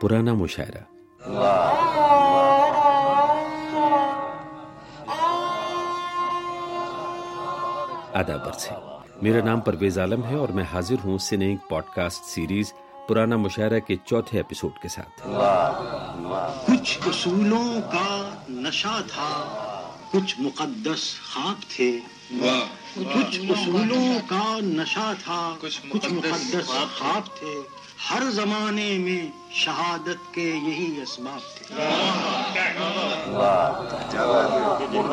پرانا مشاعرہ آداب سے میرا نام پرویز عالم ہے اور میں حاضر ہوں سننگ پوڈ کاسٹ سیریز پرانا مشاعرہ کے چوتھے ایپیسوڈ کے ساتھ۔ کچھ اصولوں کا نشہ تھا۔ کچھ مقدس خواب تھے۔ کچھ اصولوں کا نشہ تھا۔ کچھ مقدس خواب تھے۔ ہر زمانے میں شہادت کے یہی اسباب تھے۔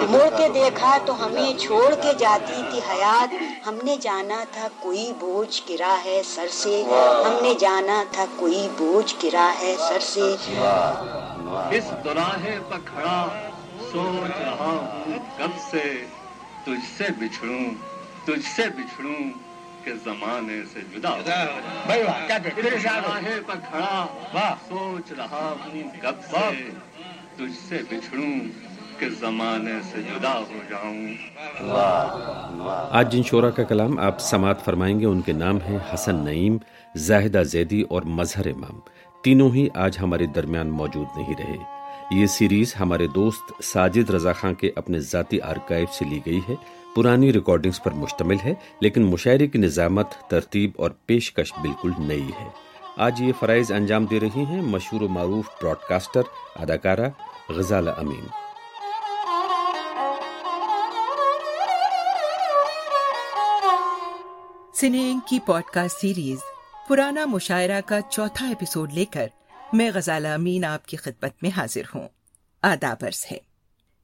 مڑ کے دیکھا تو ہمیں چھوڑ کے جاتی تھی حیات۔ ہم نے جانا تھا کوئی بوجھ گرا ہے سر سے۔ ہم نے جانا تھا کوئی بوجھ گرا ہے سر سے۔ اس دراہے پر کھڑا۔ سوچ رہا ہوں کب سے تجھ سے بچھڑوں تجھ سے بچھڑوں کہ زمانے سے جدا راہے پر کھڑا سوچ رہا ہوں کب سے تجھ سے بچھڑوں زمانے سے جدا ہو جاؤں۔ آج جن شورا کا کلام آپ سماعت فرمائیں گے ان کے نام ہیں حسن نعیم زاہدہ زیدی اور مظہر امام۔ تینوں ہی آج ہمارے درمیان موجود نہیں رہے۔ یہ سیریز ہمارے دوست ساجد رضا خان کے اپنے ذاتی آرکائیو سے لی گئی ہے۔ پرانی ریکارڈنگز پر مشتمل ہے، لیکن مشاعرے کی نظامت، ترتیب اور پیشکش بالکل نئی ہے۔ آج یہ فرائض انجام دے رہی ہیں مشہور و معروف براڈ کاسٹر اداکارہ غزالہ امین۔ سنینگ کی پوڈ کاسٹ سیریز پرانا مشاعرہ کا چوتھا ایپیسوڈ لے کر میں غزالہ امین آپ کی خدمت میں حاضر ہوں۔ آدابرس ہے۔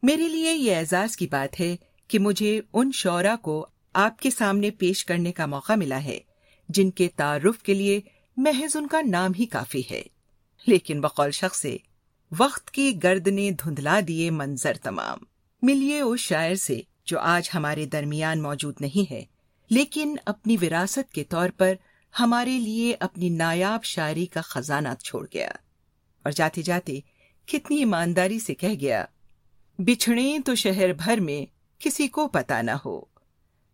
میرے لیے یہ اعزاز کی بات ہے کہ مجھے ان شعرا کو آپ کے سامنے پیش کرنے کا موقع ملا ہے، جن کے تعارف کے لیے محض ان کا نام ہی کافی ہے۔ لیکن بقول شخص سے، وقت کی گرد نے دھندلا دیے منظر تمام۔ ملیے اس شاعر سے جو آج ہمارے درمیان موجود نہیں ہے، لیکن اپنی وراثت کے طور پر ہمارے لیے اپنی نایاب شاعری کا خزانہ چھوڑ گیا۔ اور جاتے جاتے کتنی ایمانداری سے کہہ گیا، بچھڑے تو شہر بھر میں کسی کو پتا نہ ہو،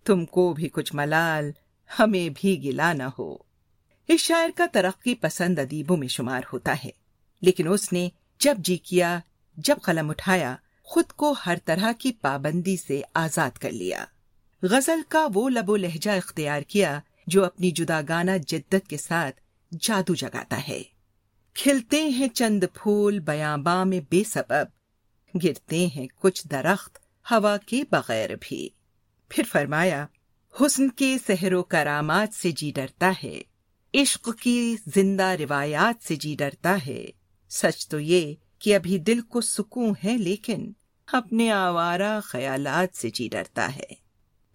تم کو بھی کچھ ملال ہمیں بھی گلا نہ ہو۔ اس شاعر کا ترقی پسند ادیبوں میں شمار ہوتا ہے، لیکن اس نے جب جی کیا، جب قلم اٹھایا، خود کو ہر طرح کی پابندی سے آزاد کر لیا۔ غزل کا وہ لب و لہجہ اختیار کیا جو اپنی جداگانہ جدت کے ساتھ جادو جگاتا ہے۔ کھلتے ہیں چند پھول بیاں باں میں بے سبب، گرتے ہیں کچھ درخت ہوا کے بغیر بھی۔ پھر فرمایا، حسن کے سحر و کرامات سے جی ڈرتا ہے، عشق کی زندہ روایات سے جی ڈرتا ہے۔ سچ تو یہ کہ ابھی دل کو سکون ہے، لیکن اپنے آوارہ خیالات سے جی ڈرتا ہے۔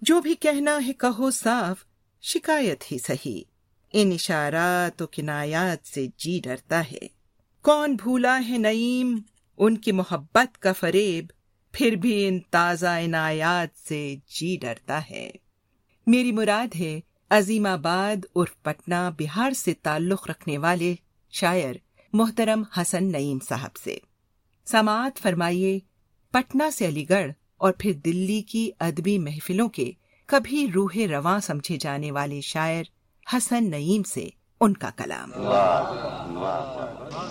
جو بھی کہنا ہے، کہو صاف شکایت ہی سہی ان اشارات و کنایات سے جی ڈرتا ہے۔ کون بھولا ہے نعیم؟ ان کی محبت کا فریب۔ پھر بھی ان تازہ عنایات سے جی ڈرتا ہے۔ میری مراد ہے عظیم آباد اور پٹنہ بہار سے تعلق رکھنے والے شاعر محترم حسن نعیم صاحب سے۔ سماعت فرمائیے، پٹنہ سے علی گڑھ اور پھر دلی کی ادبی محفلوں کے کبھی روح رواں سمجھے جانے والے شاعر حسن نعیم سے ان کا کلام۔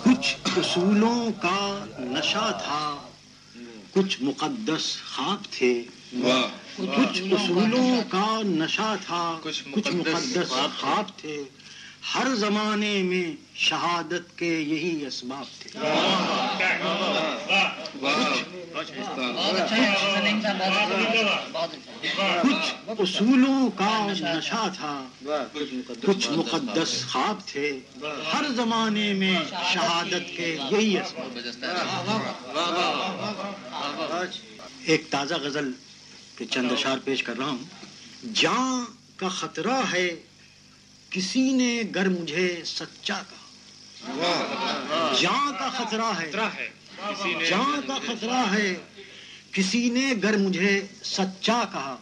کچھ اصولوں کا نشہ تھا، کچھ مقدس خواب تھے۔ کچھ اصولوں کا نشہ تھا، کچھ مقدس خواب تھے۔ ہر زمانے میں شہادت کے یہی اسباب تھے۔ کچھ اصولوں کا نشہ تھا، کچھ مقدس خواب تھے۔ ہر زمانے میں شہادت کے یہی اسباب ایک تازہ غزل کے چند اشار پیش کر رہا ہوں۔ جان کا خطرہ ہے کسی نے گر مجھے سچا کہا۔ جان کا خطرہ ہے جان کا خطرہ ہے کسی نے گر مجھے سچا کہا۔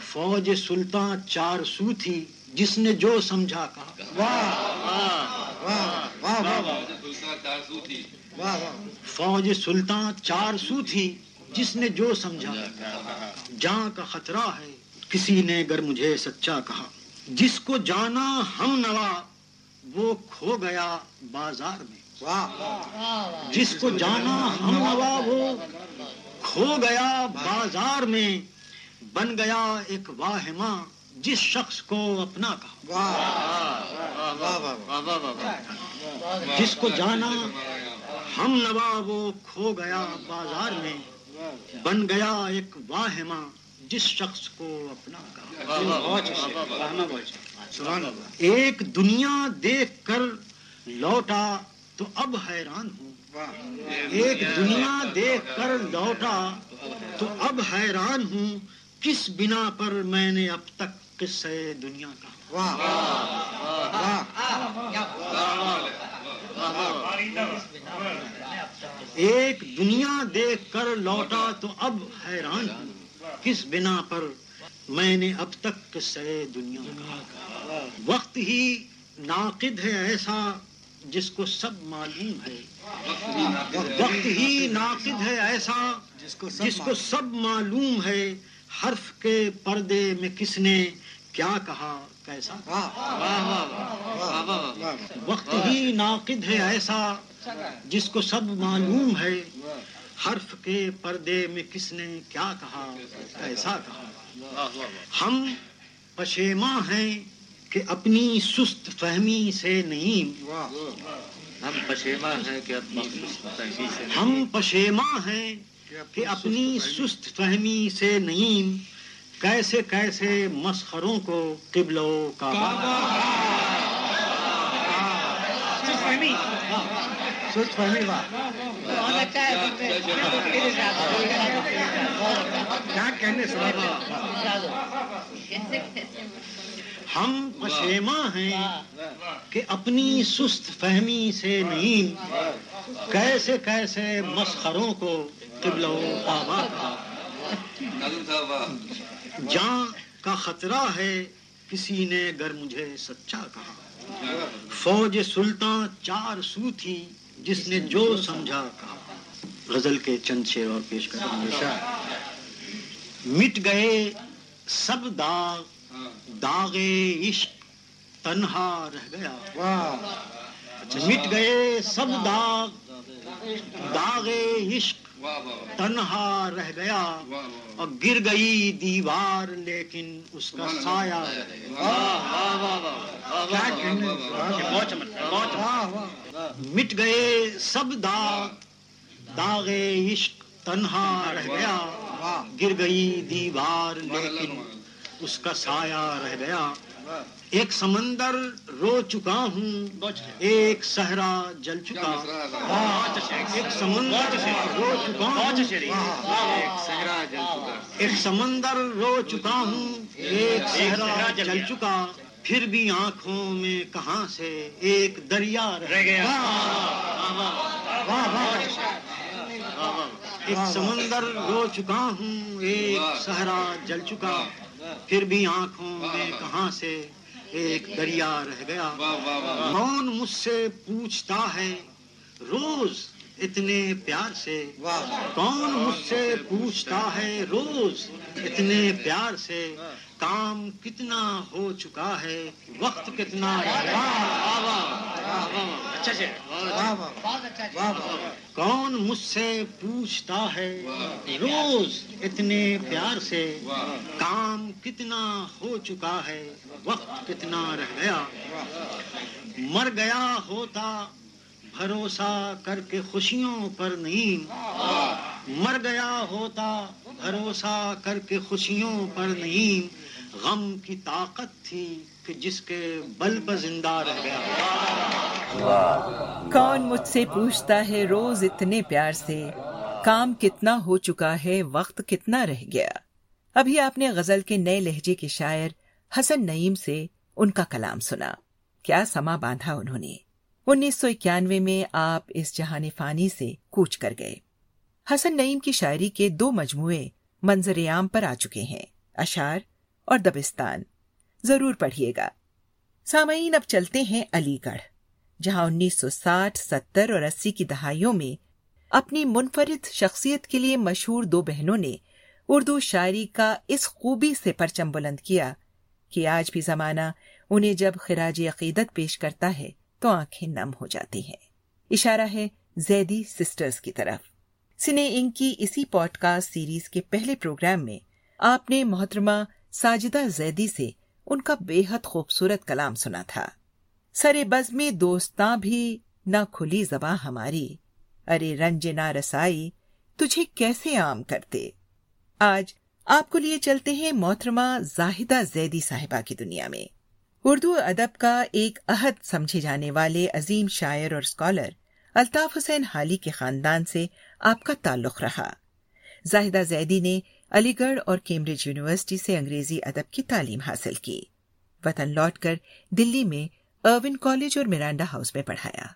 فوج سلطان چار سو تھی جس نے جو سمجھا کہا۔ فوج سلطان چار سو تھی جس نے جو سمجھا۔ جان کا خطرہ ہے کسی نے گر مجھے سچا کہا۔ جس کو جانا ہم نوا وہ کھو گیا بازار میں۔ جس کو جانا ہم نوا وہ کھو گیا بازار میں۔ بن گیا ایک واہمہ جس شخص کو اپنا کہا۔ جس کو جانا ہم نوا وہ کھو گیا بازار میں۔ بن گیا ایک واہمہ جس شخص کو اپنا ایک دنیا دیکھ کر لوٹا تو اب حیران ہوں ایک دنیا دیکھ کر لوٹا تو اب حیران ہوں کس بنا پر میں نے اب تک قصے دنیا کا ایک دنیا دیکھ کر لوٹا تو اب حیران ہوں کس بنا پر میں نے اب تک قصے دنیا کا وقت ہی ناقد ہے ایسا جس کو سب معلوم ہے وقت ہی ناقد ہے ایسا جس کو سب معلوم ہے حرف کے پردے میں کس نے کیا کہا کیسا وقت ہی ناقد ہے ایسا جس کو سب معلوم ہے حرف کے پردے میں کس نے کیا کہا؟ کیسا کہا۔ ہم پشیما ہیں کہ اپنی سست فہمی سے نہیں۔ ہم پشیما ہیں کہ اپنی سست فہمی سے ہم پشیما ہیں کہ اپنی سست فہمی۔ سے نہیں۔ کیسے کیسے مسخروں کو قبلو کا سست فہمی کیا کہنے ہم پشیما ہیں کہ اپنی سست فہمی سے نہیں کیسے کیسے مسخروں کو قبل جان کا خطرہ ہے کسی نے گر مجھے سچا کہا۔ فوج سلطان چار سو تھی جس نے جو سمجھا کہا۔ غزل کے چند شیر اور پیش کر مٹ گئے سب داغ داغ عشق تنہا رہ گیا۔ مٹ گئے سب داغ داغ عشق تنہا رہ گیا اور گر گئی دیوار، لیکن اس کا سایہ مٹ گئے سب داغ داغ عشق تنہا رہ گیا۔ گر گئی دیوار، لیکن اس کا سایہ رہ گیا۔ ایک سمندر رو چکا ہوں ایک صحرا جل چکا ایک سمندر رو چکا ہوں ایک سمندر رو چکا ہوں ایک صحرا جل چکا پھر بھی آنکھوں میں کہاں سے ایک دریا رہ گیا ایک سمندر رو چکا ہوں ایک صحرا جل چکا پھر بھی آنکھوں میں کہاں سے ایک دریا رہ گیا؟ کون مجھ سے پوچھتا ہے؟ روز اتنے پیار سے کون مجھ سے پوچھتا ہے روز؟ اتنے پیار سے کام کتنا ہو چکا ہے؟ وقت کتنا کون مجھ سے پوچھتا ہے روز؟ اتنے پیار سے کام کتنا ہو چکا ہے؟ وقت کتنا رہ گیا؟ مر گیا ہوتا بھروسہ کر کے خوشیوں پر نہیں مر گیا ہوتا، بھروسہ کر کے خوشیوں پر نہیں غم کی طاقت تھی کہ جس کے بل پر زندہ رہ گیا۔ کون مجھ سے پوچھتا ہے روز اتنے پیار سے؟ کام کتنا ہو چکا ہے، وقت کتنا رہ گیا؟ ابھی آپ نے غزل کے نئے لہجے کے شاعر حسن نعیم سے ان کا کلام سنا۔ کیا سما باندھا انہوں نے؟ انیس سو اکیانوے میں آپ اس جہان فانی سے کوچ کر گئے۔ حسن نعیم کی شاعری کے دو مجموعے منظر عام پر آ چکے ہیں۔ اشار اور دبستان۔ ضرور پڑھیے گا۔ سامعین، اب چلتے ہیں علی گڑھ، جہاں انیس سو ساٹھ، ستر اور اسی کی دہائیوں میں اپنی منفرد شخصیت کے لیے مشہور دو بہنوں نے اردو شاعری کا اس خوبی سے پرچم بلند کیا کہ آج بھی زمانہ انہیں جب خراج عقیدت پیش کرتا ہے تو آنکھیں نم ہو جاتی ہیں۔ اشارہ ہے زیدی سسٹرز کی طرف۔ سنے ان کی اسی پوڈ کاسٹ سیریز کے پہلے پروگرام میں آپ نے محترمہ ساجدہ زیدی سے ان کا بے حد خوبصورت کلام سنا تھا۔ سر بز میں دوستاں بھی نہ کھلی زباں ہماری۔ ارے رنج نہ رسائی، تجھے کیسے عام کرتے؟ آج آپ کو لیے چلتے ہیں محترمہ زاہدہ زیدی صاحبہ کی دنیا میں۔ اردو ادب کا ایک عہد سمجھے جانے والے عظیم شاعر اور اسکالر الطاف حسین حالی کے خاندان سے آپ کا تعلق رہا۔ زاہدہ زیدی نے علی گڑھ اور کیمبرج یونیورسٹی سے انگریزی ادب کی تعلیم حاصل کی۔ وطن لوٹ کر دلی میں ارون کالج اور میرانڈا ہاؤس میں پڑھایا۔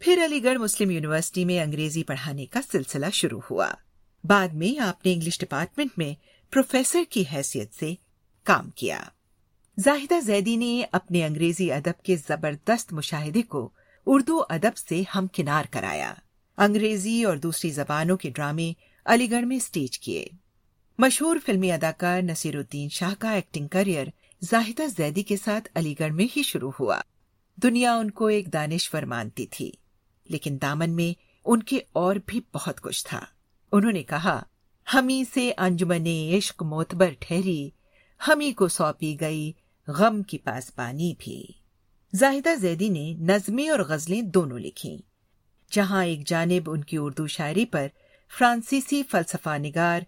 پھر علی گڑھ مسلم یونیورسٹی میں انگریزی پڑھانے کا سلسلہ شروع ہوا۔ بعد میں آپ نے انگلش ڈپارٹمنٹ میں پروفیسر کی حیثیت سے کام کیا۔ زاہدہ زیدی نے اپنے انگریزی ادب کے زبردست مشاہدے کو اردو ادب سے ہم کنار کرایا۔ انگریزی اور دوسری زبانوں کے ڈرامے علی گڑھ میں سٹیج کیے۔ مشہور فلمی اداکار نصیر الدین شاہ کا ایکٹنگ کریئر زاہدہ زیدی کے ساتھ علی گڑھ میں ہی شروع ہوا۔ دنیا ان کو ایک دانشور مانتی تھی، لیکن دامن میں ان کے اور بھی بہت کچھ تھا۔ انہوں نے کہا ہمی سے انجمن عشق موتبر ٹھہری ہمی کو سونپی گئی غم کی پاس پانی بھی۔ زاہدہ زیدی نے نظمیں اور غزلیں دونوں لکھیں۔ جہاں ایک جانب ان کی اردو شاعری پر فرانسیسی فلسفہ نگار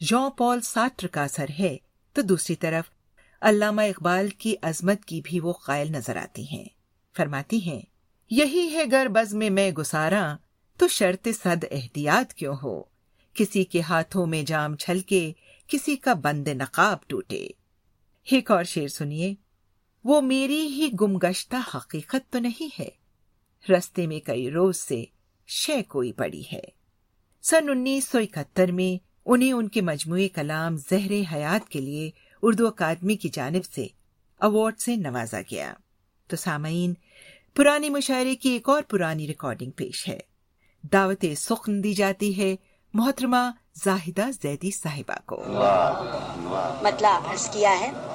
جان پال ساٹر کا اثر ہے، تو دوسری طرف علامہ اقبال کی عظمت کی بھی وہ قائل نظر آتی ہیں۔ فرماتی ہیں، یہی ہے گر بز میں میں گسارا، تو شرط صد احتیاط کیوں ہو؟ کسی کے ہاتھوں میں جام چھلکے، کسی کا بند نقاب ٹوٹے۔ ایک اور شیر سنیے۔ وہ میری ہی گمگشتہ حقیقت تو نہیں ہے۔ رستے میں کئی روز سے شے کوئی پڑی ہے۔ سن انیس سو اکہتر میں انہیں ان کے مجموعی کلام زہر حیات کے لیے اردو اکادمی کی جانب سے اوارڈ سے نوازا گیا۔ تو سامعین پرانی مشاعرے کی ایک اور پرانی ریکارڈنگ پیش ہے۔ دعوت سخن دی جاتی ہے محترمہ زاہدہ زیدی صاحبہ کو۔ مطلب عرض کیا ہے۔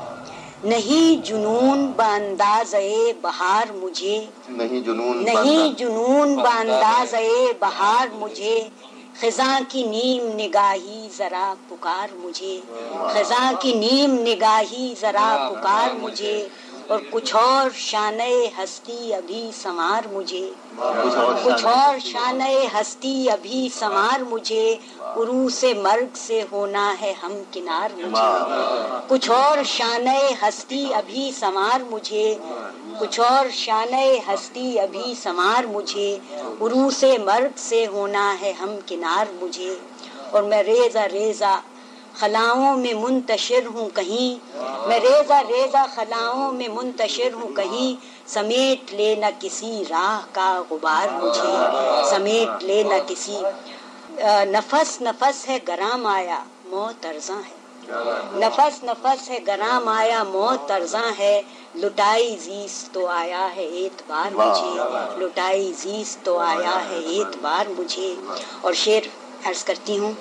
نہیں جنون بانداز بہار مجھے۔ نہیں جنون نہیں جنون بانداز بہار مجھے۔ خزاں کی نیم نگاہی ذرا پکار مجھے۔ خزاں کی نیم نگاہی ذرا پکار مجھے۔ اور کچھ اور شان ہستی ابھی سنوار مجھے۔ کچھ اور شان ہستی۔ ابھی سنوار مجھے۔ عرو سے مرگ سے ہونا ہے ہم کنار مجھے۔ کچھ اور شان ہستی ابھی سنوار مجھے۔ کچھ اور شان ہستی ابھی سنوار مجھے۔ عرو سے مرگ سے ہونا ہے ہم کنار مجھے۔ اور میں ریزہ ریزہ خلاؤں میں منتشر ہوں کہیں۔ میں ریزہ ریزہ خلاؤں میں منتشر ہوں کہیں۔ سمیٹ لے نہ کسی راہ کا غبار مجھے۔ سمیٹ لے نہ کسی نفس نفس ہے گرام آیا، موت ارزاں ہے۔ نفس نفس ہے گرام آیا، موت ارزاں ہے۔ لٹائی زیس تو آیا ہے اعتبار مجھے۔ لٹائی زیس تو آیا ہے اعتبار مجھے۔ اور شعر عرض کرتی ہوں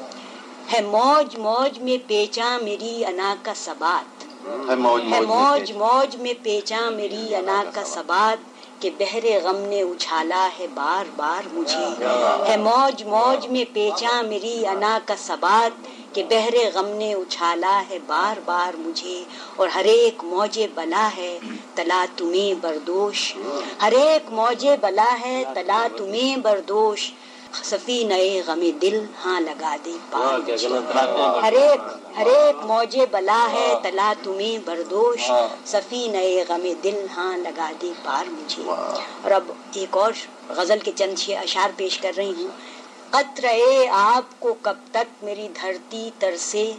ہے موج موج میں پیچا میری انا کا سبات۔ ہے موج موج میں پیچا میری انا کا سبات کہ بہر غم نے اچھالا ہے بار بار مجھے۔ ہے موج موج میں پیچا میری انا کا سبات کہ بہر غم نے اچھالا ہے بار بار مجھے۔ اور ہر ایک موجے بلا ہے تلا تمہیں بردوش۔ ہر ایک موجے بلا ہے تلا تمہیں بردوش۔ سفی نئے غم دل ہاں لگا دے ہر ایک ہر ایک موجے بلا ہے تلا تمہیں بردوش۔ سفی نئے غم دل ہاں لگا دے پار مجھے۔ اور اب ایک اور غزل کے چند چھ اشار پیش کر رہی ہوں۔ قطر آپ کو کب تک میری دھرتی ترسے؟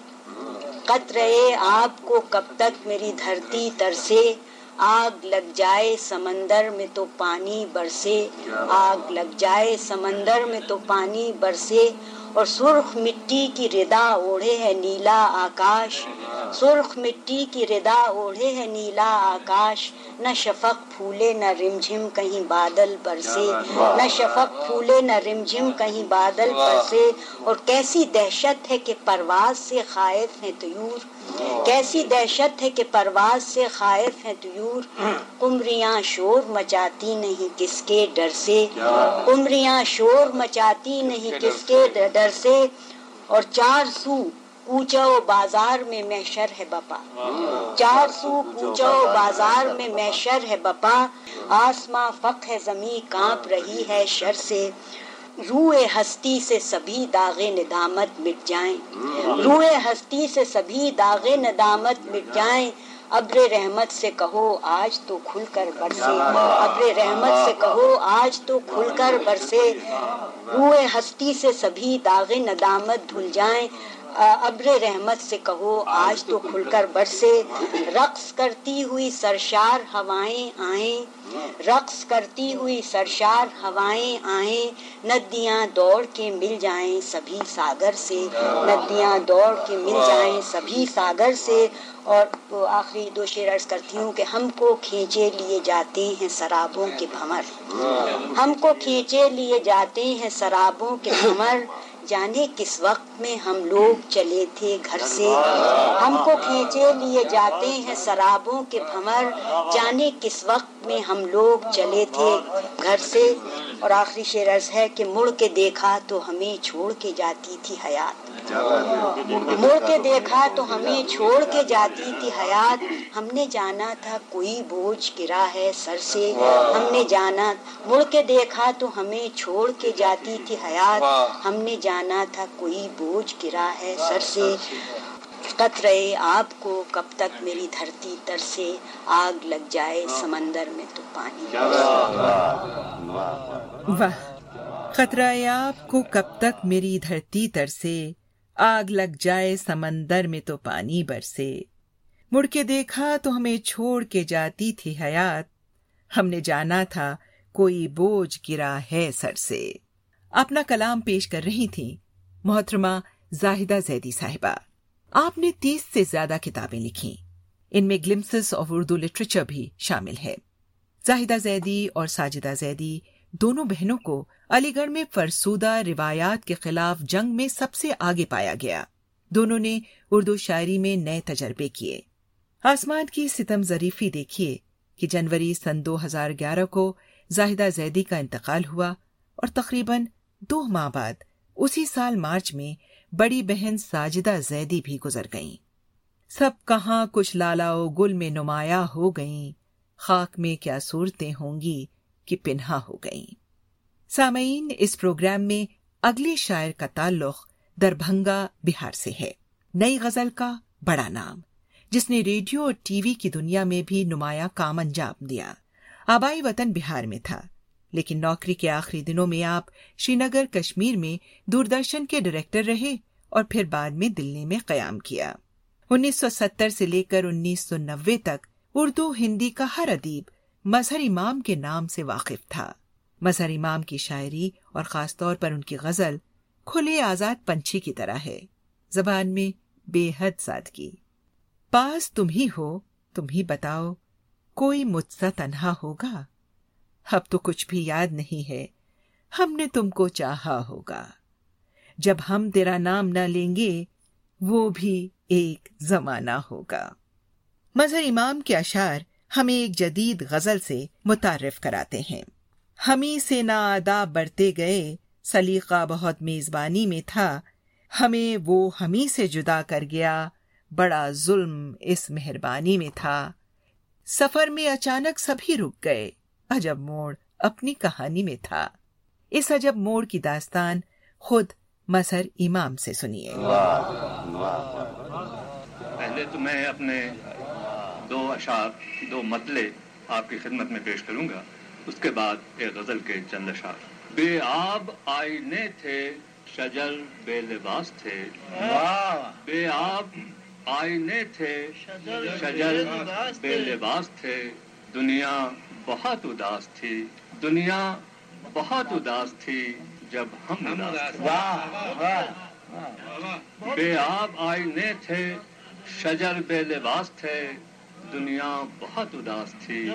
قطر آپ کو کب تک میری دھرتی ترسے؟ آگ لگ جائے سمندر میں تو پانی برسے، آگ لگ جائے سمندر میں تو پانی برسے۔ اور سرخ مٹی کی ردا اوڑھے ہے نیلا آکاش۔ سرخ مٹی کی ردا اوڑھے ہے نیلا آکاش۔ نہ شفق پھولے، نہ رمجھم کہیں بادل برسے۔ نہ شفق پھولے، نہ رمجھم کہیں بادل برسے۔ اور کیسی دہشت ہے کہ پرواز سے خائف ہے طیور۔ کیسی دہشت ہے کہ پرواز سے خائف ہے طیور؟ کمریاں شور مچاتی نہیں کس کے ڈر سے؟ کمریاں شور مچاتی نہیں کس کے ڈر سے؟ اور چار سو کوچو بازار میں محشر ہے بپا۔ چار سو کوچو بازار میں محشر ہے بپا۔ آسماں فق ہے زمیں کانپ رہی ہے شر سے۔ روئے ہستی سے سبھی داغ ندامت مٹ جائیں۔ روئے ہستی سے سبھی داغ ندامت مٹ جائیں۔ ابر رحمت سے کہو آج تو کھل کر برسے۔ ابر رحمت سے کہو آج تو کھل کر برسے۔ روئے ہستی سے سبھی داغ ندامت دھل جائیں۔ ابر رحمت سے کہو، آج تو کھل کر برسے۔ رقص کرتی ہوئی سرشار ہوائیں آئیں۔ رقص کرتی ہوئی سرشار ہوائیں آئیں۔ ندیاں دوڑ کے مل جائیں سبھی ساگر سے۔ ندیاں دوڑ کے مل جائیں سبھی ساگر سے۔ اور آخری دو شیر عرض کرتی ہوں کہ ہم کو کھینچے لیے جاتے ہیں سرابوں کے بھمر۔ ہم کو کھینچے لیے جاتے ہیں سرابوں کے بھمر۔ جانے کس وقت میں ہم لوگ چلے تھے گھر سے؟ ہم کو کھینچے لیے جاتے ہیں سرابوں کے بھمر جانے کس وقت میں ہم لوگ چلے تھے گھر سے؟ اور آخری شعر عرض ہے کہ مڑ کے دیکھا تو ہمیں چھوڑ کے جاتی تھی حیات۔ مڑ کے دیکھا تو ہمیں چھوڑ کے جاتی تھی حیات۔ ہم نے جانا تھا کوئی بوجھ گرا ہے سر سے۔ ہم نے جانا، مڑ کے دیکھا تو ہمیں چھوڑ کے جاتی تھی حیات۔ ہم نے جانا تھا کوئی بوجھ گرا ہے سر سے۔ قطرے آپ کو کب تک میری دھرتی تر سے آگ لگ جائے سمندر میں تو پانی۔ واہ خطرہ آپ کو کب تک میری دھرتی تر سے آگ لگ جائے سمندر میں تو پانی برسے۔ مڑ کے دیکھا تو ہمیں چھوڑ کے جاتی تھی حیات۔ ہم نے جانا تھا کوئی بوجھ گرا ہے سر سے۔ اپنا کلام پیش کر رہی تھی محترمہ زاہدہ زیدی صاحبہ۔ آپ نے تیس سے زیادہ کتابیں لکھی ان میں گلمسز آف اردو لٹریچر بھی شامل ہے۔ زاہدہ زیدی اور ساجدہ زیدی دونوں بہنوں کو علی گڑھ میں فرسودہ روایات کے خلاف جنگ میں سب سے آگے پایا گیا۔ دونوں نے اردو شاعری میں نئے تجربے کیے۔ آسمان کی ستم ظریفی دیکھیے کہ جنوری سن دو ہزار گیارہ کو زاہدہ زیدی کا انتقال ہوا اور تقریباً دو ماہ بعد اسی سال مارچ میں بڑی بہن ساجدہ زیدی بھی گزر گئیں۔ سب کہاں کچھ لالا و گل میں نمایاں ہو گئیں۔ خاک میں کیا صورتیں ہوں گی کہ پنہا ہو گئیں۔ سامعین، اس پروگرام میں اگلے شاعر کا تعلق دربھنگا بہار سے ہے۔ نئی غزل کا بڑا نام۔ جس نے ریڈیو اور ٹی وی کی دنیا میں بھی نمایاں کام انجام دیا۔ آبائی وطن بہار میں تھا۔ لیکن نوکری کے آخری دنوں میں آپ شری نگر، کشمیر میں دوردرشن کے ڈائریکٹر رہے۔ اور پھر بعد میں دلی میں قیام کیا۔ انیس سو ستر سے لے کر انیس سو نوے تک اردو ہندی کا ہر ادیب مظہر امام کے نام سے واقف تھا۔ مظہر امام کی شاعری اور خاص طور پر ان کی غزل کھلے آزاد پنچھی کی طرح ہے۔ زبان میں بے حد سادگی۔ پاس تم ہی ہو، تم ہی بتاؤ، کوئی مجھ سا تنہا ہوگا؟ اب تو کچھ بھی یاد نہیں ہے، ہم نے تم کو چاہا ہوگا۔ جب ہم تیرا نام نہ لیں گے، وہ بھی ایک زمانہ ہوگا۔ مظہر امام کے اشعار ہمیں ایک جدید غزل سے متعارف کراتے ہیں۔ ہمیں سے نا ادا بڑھتے گئے، سلیقہ بہت میزبانی میں تھا۔ ہمیں وہ ہمیں سے جدا کر گیا، بڑا ظلم اس مہربانی میں تھا۔ سفر میں اچانک سبھی رک گئے، عجب موڑ اپنی کہانی میں تھا۔ اس عجب موڑ کی داستان خود مظہر امام سے سنیے۔ پہلے تو میں اپنے دو اشعار، دو مطلے آپ کی خدمت میں پیش کروں گا، اس کے بعد ایک غزل کے چند اشعار۔ بے آب آئینے تھے، شجر بے لباس تھے۔ بے آب آئینے تھے، شجر بے لباس تھے۔ دنیا بہت اداس تھی، دنیا بہت اداس تھی۔ جب ہم بے آب آئینے تھے شجر بے لباس تھے۔ دنیا بہت اداس تھی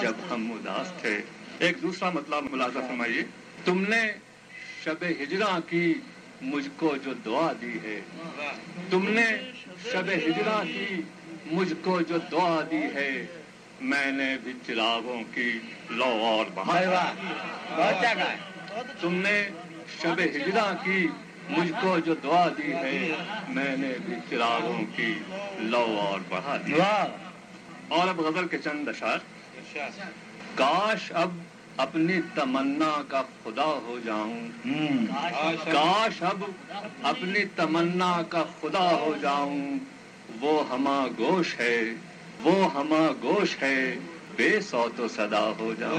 جب ہم اداس تھے۔ ایک دوسرا مطلب ملازہ فرمائیے۔ تم نے شب ہجرا کی مجھ کو جو دعا دی ہے۔ تم نے شب ہجرا کی مجھ کو جو دعا دی ہے۔ میں نے بھی چراغوں کی لو اور تم نے شب ہجرا کی مجھ کو جو دعا دی ہے میں نے بھی چراغوں کی لو اور بڑھا دی۔ اور اب غزل کے چند اشار کاش اب اپنی تمنا کا خدا ہو جاؤں۔ کاش اب اپنی تمنا کا خدا ہو جاؤں۔ وہ ہما گوش ہے وہ ہما گوش ہے۔ بے سو تو صدا ہو جاؤں۔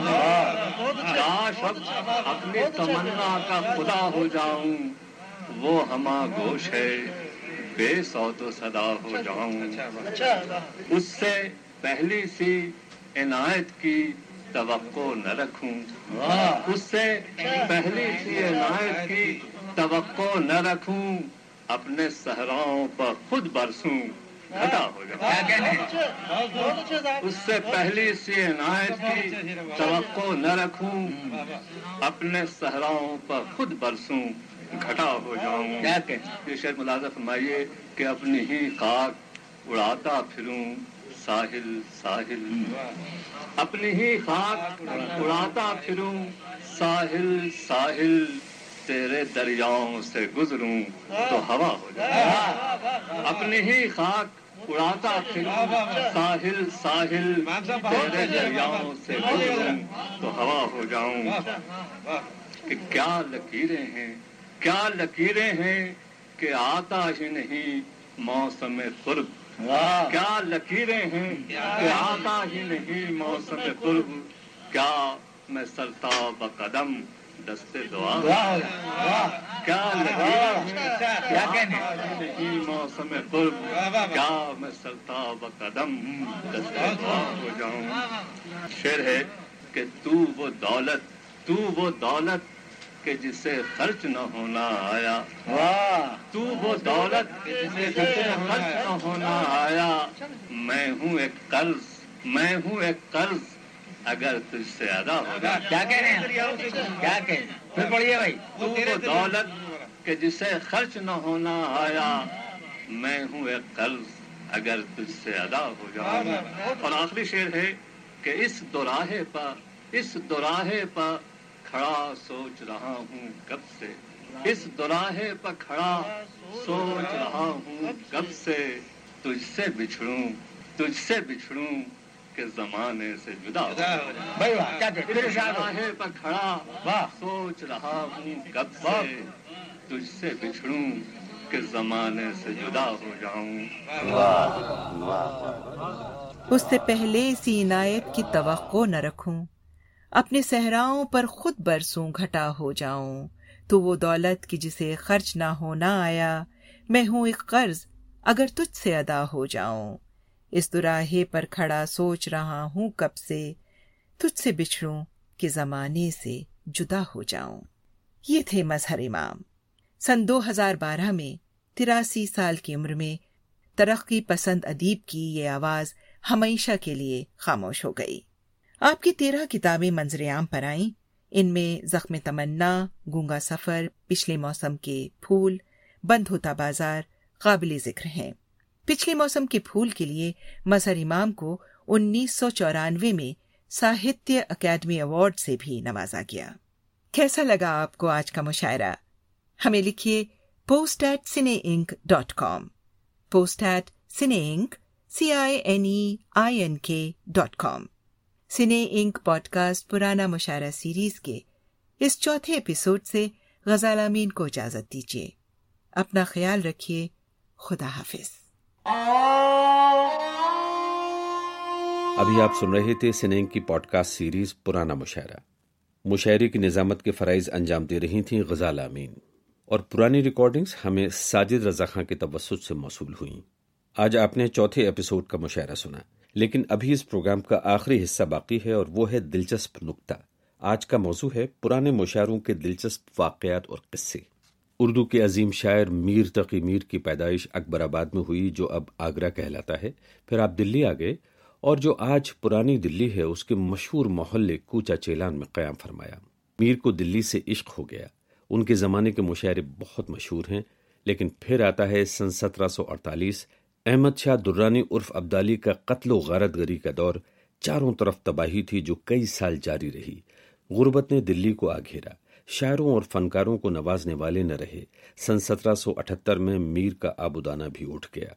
کاش اب اپنی تمنا کا خدا ہو جاؤں۔ وہ ہما گوش ہے بے سو تو صدا ہو جاؤں۔ اس سے پہلی سی عنایت کی توقع نہ رکھوں۔ اس سے پہلی سی عنایت کی توقع نہ رکھوں۔ اپنے صحراؤں پر خود برسوں۔ ہو جاؤں اس سے پہلی سی عنایت کی توقع نہ رکھوں اپنے صحراؤں پر خود برسوں گھٹا ہو جاؤں۔ یہ شاید ملازہ فرمائیے کہ اپنی ہی خاک اڑاتا پھروں ساحل ساحل۔ اپنی ہی خاک اڑاتا پھروں ساحل ساحل۔ تیرے دریاؤں سے گزروں تو ہوا ہو جائے۔ اپنی ہی خاک اڑاتا پھروں ساحل ساحل تیرے دریاؤں سے گزروں تو ہوا ہو جاؤں۔ کہ کیا لکیریں ہیں کیا لکیریں ہیں کہ آتا ہی نہیں موسم قرب۔ کیا لکیریں ہیں کہ آتا ہی نہیں موسم قرب۔ کیا میں سرتا قدم دستے دعا کیا موسم قرب کیا میں سرتا قدم دستے دعا ہو جاؤں شعر ہے کہ تو وہ دولت تو وہ دولت کہ جسے خرچ نہ ہونا آیا تو وہ دولت جسے خرچ نہ ہونا آیا میں ہوں ایک قرض میں ہوں ایک قرض اگر تجھ سے ادا ہو جائے۔ کیا کہہ رہے ہیں؟ کیا کہہ پھر پڑھیے بھائی۔ تو وہ دولت کہ جسے خرچ نہ ہونا آیا میں ہوں ایک قرض اگر تجھ سے ادا ہو جائے۔ اور آخری شعر ہے کہ اس دوراہے پر اس دوراہے پر کھڑا سوچ رہا ہوں کب سے۔ اس دوراہے پر کھڑا سوچ رہا ہوں کب سے۔ تجھ سے بچھڑوں تجھ سے بچھڑوں کہ زمانے سے جدا دوراہے پر کھڑا سوچ رہا ہوں کب سے تجھ سے بچھڑوں کہ زمانے سے جدا ہو جاؤں۔ اس سے پہلے اسی عنایت کی توقع نہ رکھوں۔ اپنے صحراؤں پر خود برسوں گھٹا ہو جاؤں۔ تو وہ دولت کی جسے خرچ نہ ہونا آیا میں ہوں ایک قرض اگر تجھ سے ادا ہو جاؤں۔ اس دراہے پر کھڑا سوچ رہا ہوں کب سے، تجھ سے بچھڑوں کہ زمانے سے جدا ہو جاؤں۔ یہ تھے مظہر امام۔ سن دو ہزار بارہ میں تراسی سال کی عمر میں ترقی پسند ادیب کی یہ آواز ہمیشہ کے لیے خاموش ہو گئی۔ آپ کی تیرہ کتابیں منظر عام پر آئیں۔ ان میں زخم تمنا، گونگا سفر، پچھلے موسم کے پھول، بند ہوتا بازار قابل ذکر ہیں۔ پچھلے موسم کے پھول کے لیے مظہر امام کو انیس سو چورانوے میں ساہتیہ اکیڈمی ایوارڈ سے بھی نوازا گیا۔ کیسا لگا آپ کو آج کا مشاعرہ؟ ہمیں لکھیے post at cine ink dot com post at cine ink C I N E I N K dot com cine ink pod cost پرانا مشاعرہ سیریز کے اس چوتھے ایپیسوڈ سے غزال امین کو اجازت دیجیے۔ اپنا خیال رکھیے۔ خدا حافظ۔ ابھی آپ سن رہے تھے سنینگ کی پوڈ کاسٹ سیریز پرانا مشاعرہ۔ مشاعرے کی نظامت کے فرائض انجام دے رہی تھیں غزال امین اور پرانی ریکارڈنگز ہمیں ساجد رضا خان کے توسط سے موصول ہوئیں۔ آج آپ نے چوتھے ایپیسوڈ کا مشاعرہ سنا۔ لیکن ابھی اس پروگرام کا آخری حصہ باقی ہے اور وہ ہے دلچسپ نقطہ۔ آج کا موضوع ہے پرانے مشاعروں کے دلچسپ واقعات اور قصے۔ اردو کے عظیم شاعر میر تقی میر کی پیدائش اکبر آباد میں ہوئی، جو اب آگرہ کہلاتا ہے۔ پھر آپ دلی آ گئے اور جو آج پرانی دلی ہے، اس کے مشہور محلے کوچا چیلان میں قیام فرمایا۔ میر کو دلی سے عشق ہو گیا۔ ان کے زمانے کے مشاعرے بہت مشہور ہیں، لیکن پھر آتا ہے سن سترہ سو اڑتالیس، احمد شاہ درانی عرف عبدالی کا قتل و غارت گری کا دور۔ چاروں طرف تباہی تھی، جو کئی سال جاری رہی۔ غربت نے دلی کو آ گھیرا۔ شاعروں اور فنکاروں کو نوازنے والے نہ رہے۔ سن سترہ سو اٹھتر میں میر کا آبودانہ بھی اٹھ گیا۔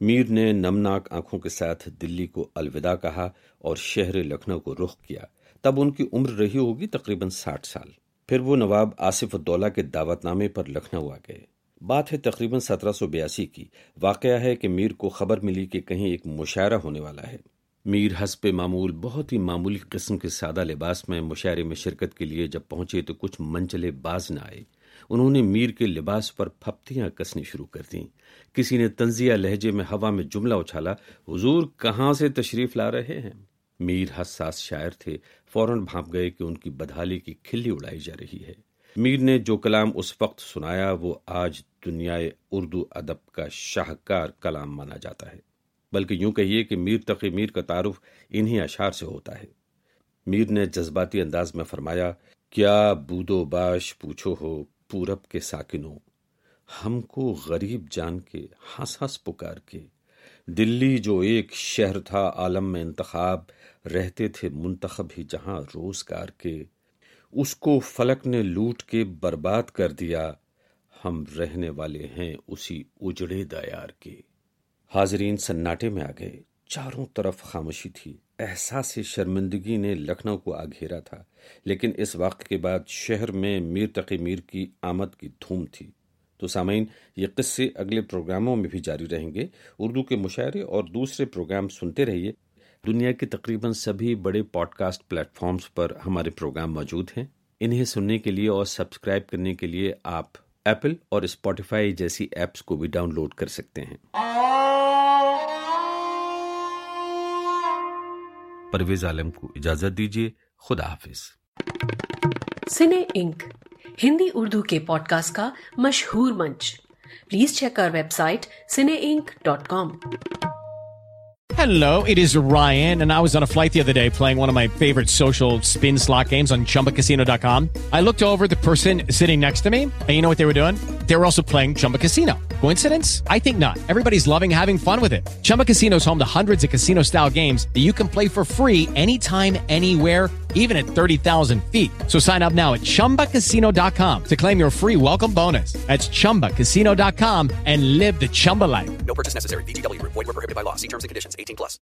میر نے نمناک آنکھوں کے ساتھ دلی کو الوداع کہا اور شہر لکھنؤ کو رخ کیا۔ تب ان کی عمر رہی ہوگی تقریباً ساٹھ سال۔ پھر وہ نواب آصف الدولہ کے دعوت نامے پر لکھنؤ آ گئے۔ بات ہے تقریباً سترہ سو بیاسی کی۔ واقعہ ہے کہ میر کو خبر ملی کہ کہیں ایک مشاعرہ ہونے والا ہے۔ میر حسب معمول بہت ہی معمولی قسم کے سادہ لباس میں مشاعرے میں شرکت کے لیے جب پہنچے تو کچھ منچلے باز نہ آئے۔ انہوں نے میر کے لباس پر پھپتیاں کسنی شروع کر دیں۔ کسی نے تنزیہ لہجے میں ہوا میں جملہ اچھالا، حضور کہاں سے تشریف لا رہے ہیں؟ میر حساس شاعر تھے، فوراً بھانپ گئے کہ ان کی بدحالی کی کھلی اڑائی جا رہی ہے۔ میر نے جو کلام اس وقت سنایا وہ آج دنیا اردو ادب کا شاہکار کلام مانا جاتا ہے۔ بلکہ یوں کہیے کہ میر تقی میر کا تعارف انہی اشعار سے ہوتا ہے۔ میر نے جذباتی انداز میں فرمایا، کیا بودو باش پوچھو ہو پورب کے ساکنوں، ہم کو غریب جان کے ہنس ہنس پکار کے۔ دلی جو ایک شہر تھا عالم میں انتخاب، رہتے تھے منتخب ہی جہاں روزگار کے۔ اس کو فلک نے لوٹ کے برباد کر دیا، ہم رہنے والے ہیں اسی اجڑے دیار کے۔ حاضرین سناٹے میں آ گئے۔ چاروں طرف خاموشی تھی۔ احساس شرمندگی نے لکھنؤ کو آ گھیرا تھا، لیکن اس واقع کے بعد شہر میں میر تقی میر کی آمد کی دھوم تھی۔ تو سامعین، یہ قصے اگلے پروگراموں میں بھی جاری رہیں گے۔ اردو کے مشاعرے اور دوسرے پروگرام سنتے رہیے۔ دنیا کے تقریباً سبھی بڑے پوڈ کاسٹ پلیٹ فارمز پر ہمارے پروگرام موجود ہیں۔ انہیں سننے کے لیے اور سبسکرائب کرنے کے لیے آپ ایپل اور اسپوٹیفائی جیسی ایپس کو بھی ڈاؤن لوڈ کر سکتے ہیں۔ پرویز عالم کو اجازت دیجیے، خدا حافظ۔ سنے انک، ہندی اردو کے پوڈ کاسٹ کا مشہور منچ۔ Please check our website cine ink dot com. Hello, it is Ryan, and I was on a flight the other day playing one of my favorite social spin slot games on chumbacasino.com. I looked over the person sitting next to me, and you know what they were doing? They were also playing Chumba Casino. Coincidence? I think not. Everybody's loving having fun with it. Chumba Casino is home to hundreds of casino style games that you can play for free anytime, anywhere, even at 30,000 feet. So sign up now at chumbacasino.com to claim your free welcome bonus. That's chumbacasino.com and live the Chumba life. No purchase necessary. VGW, void, were prohibited by law. See terms and conditions 18 plus.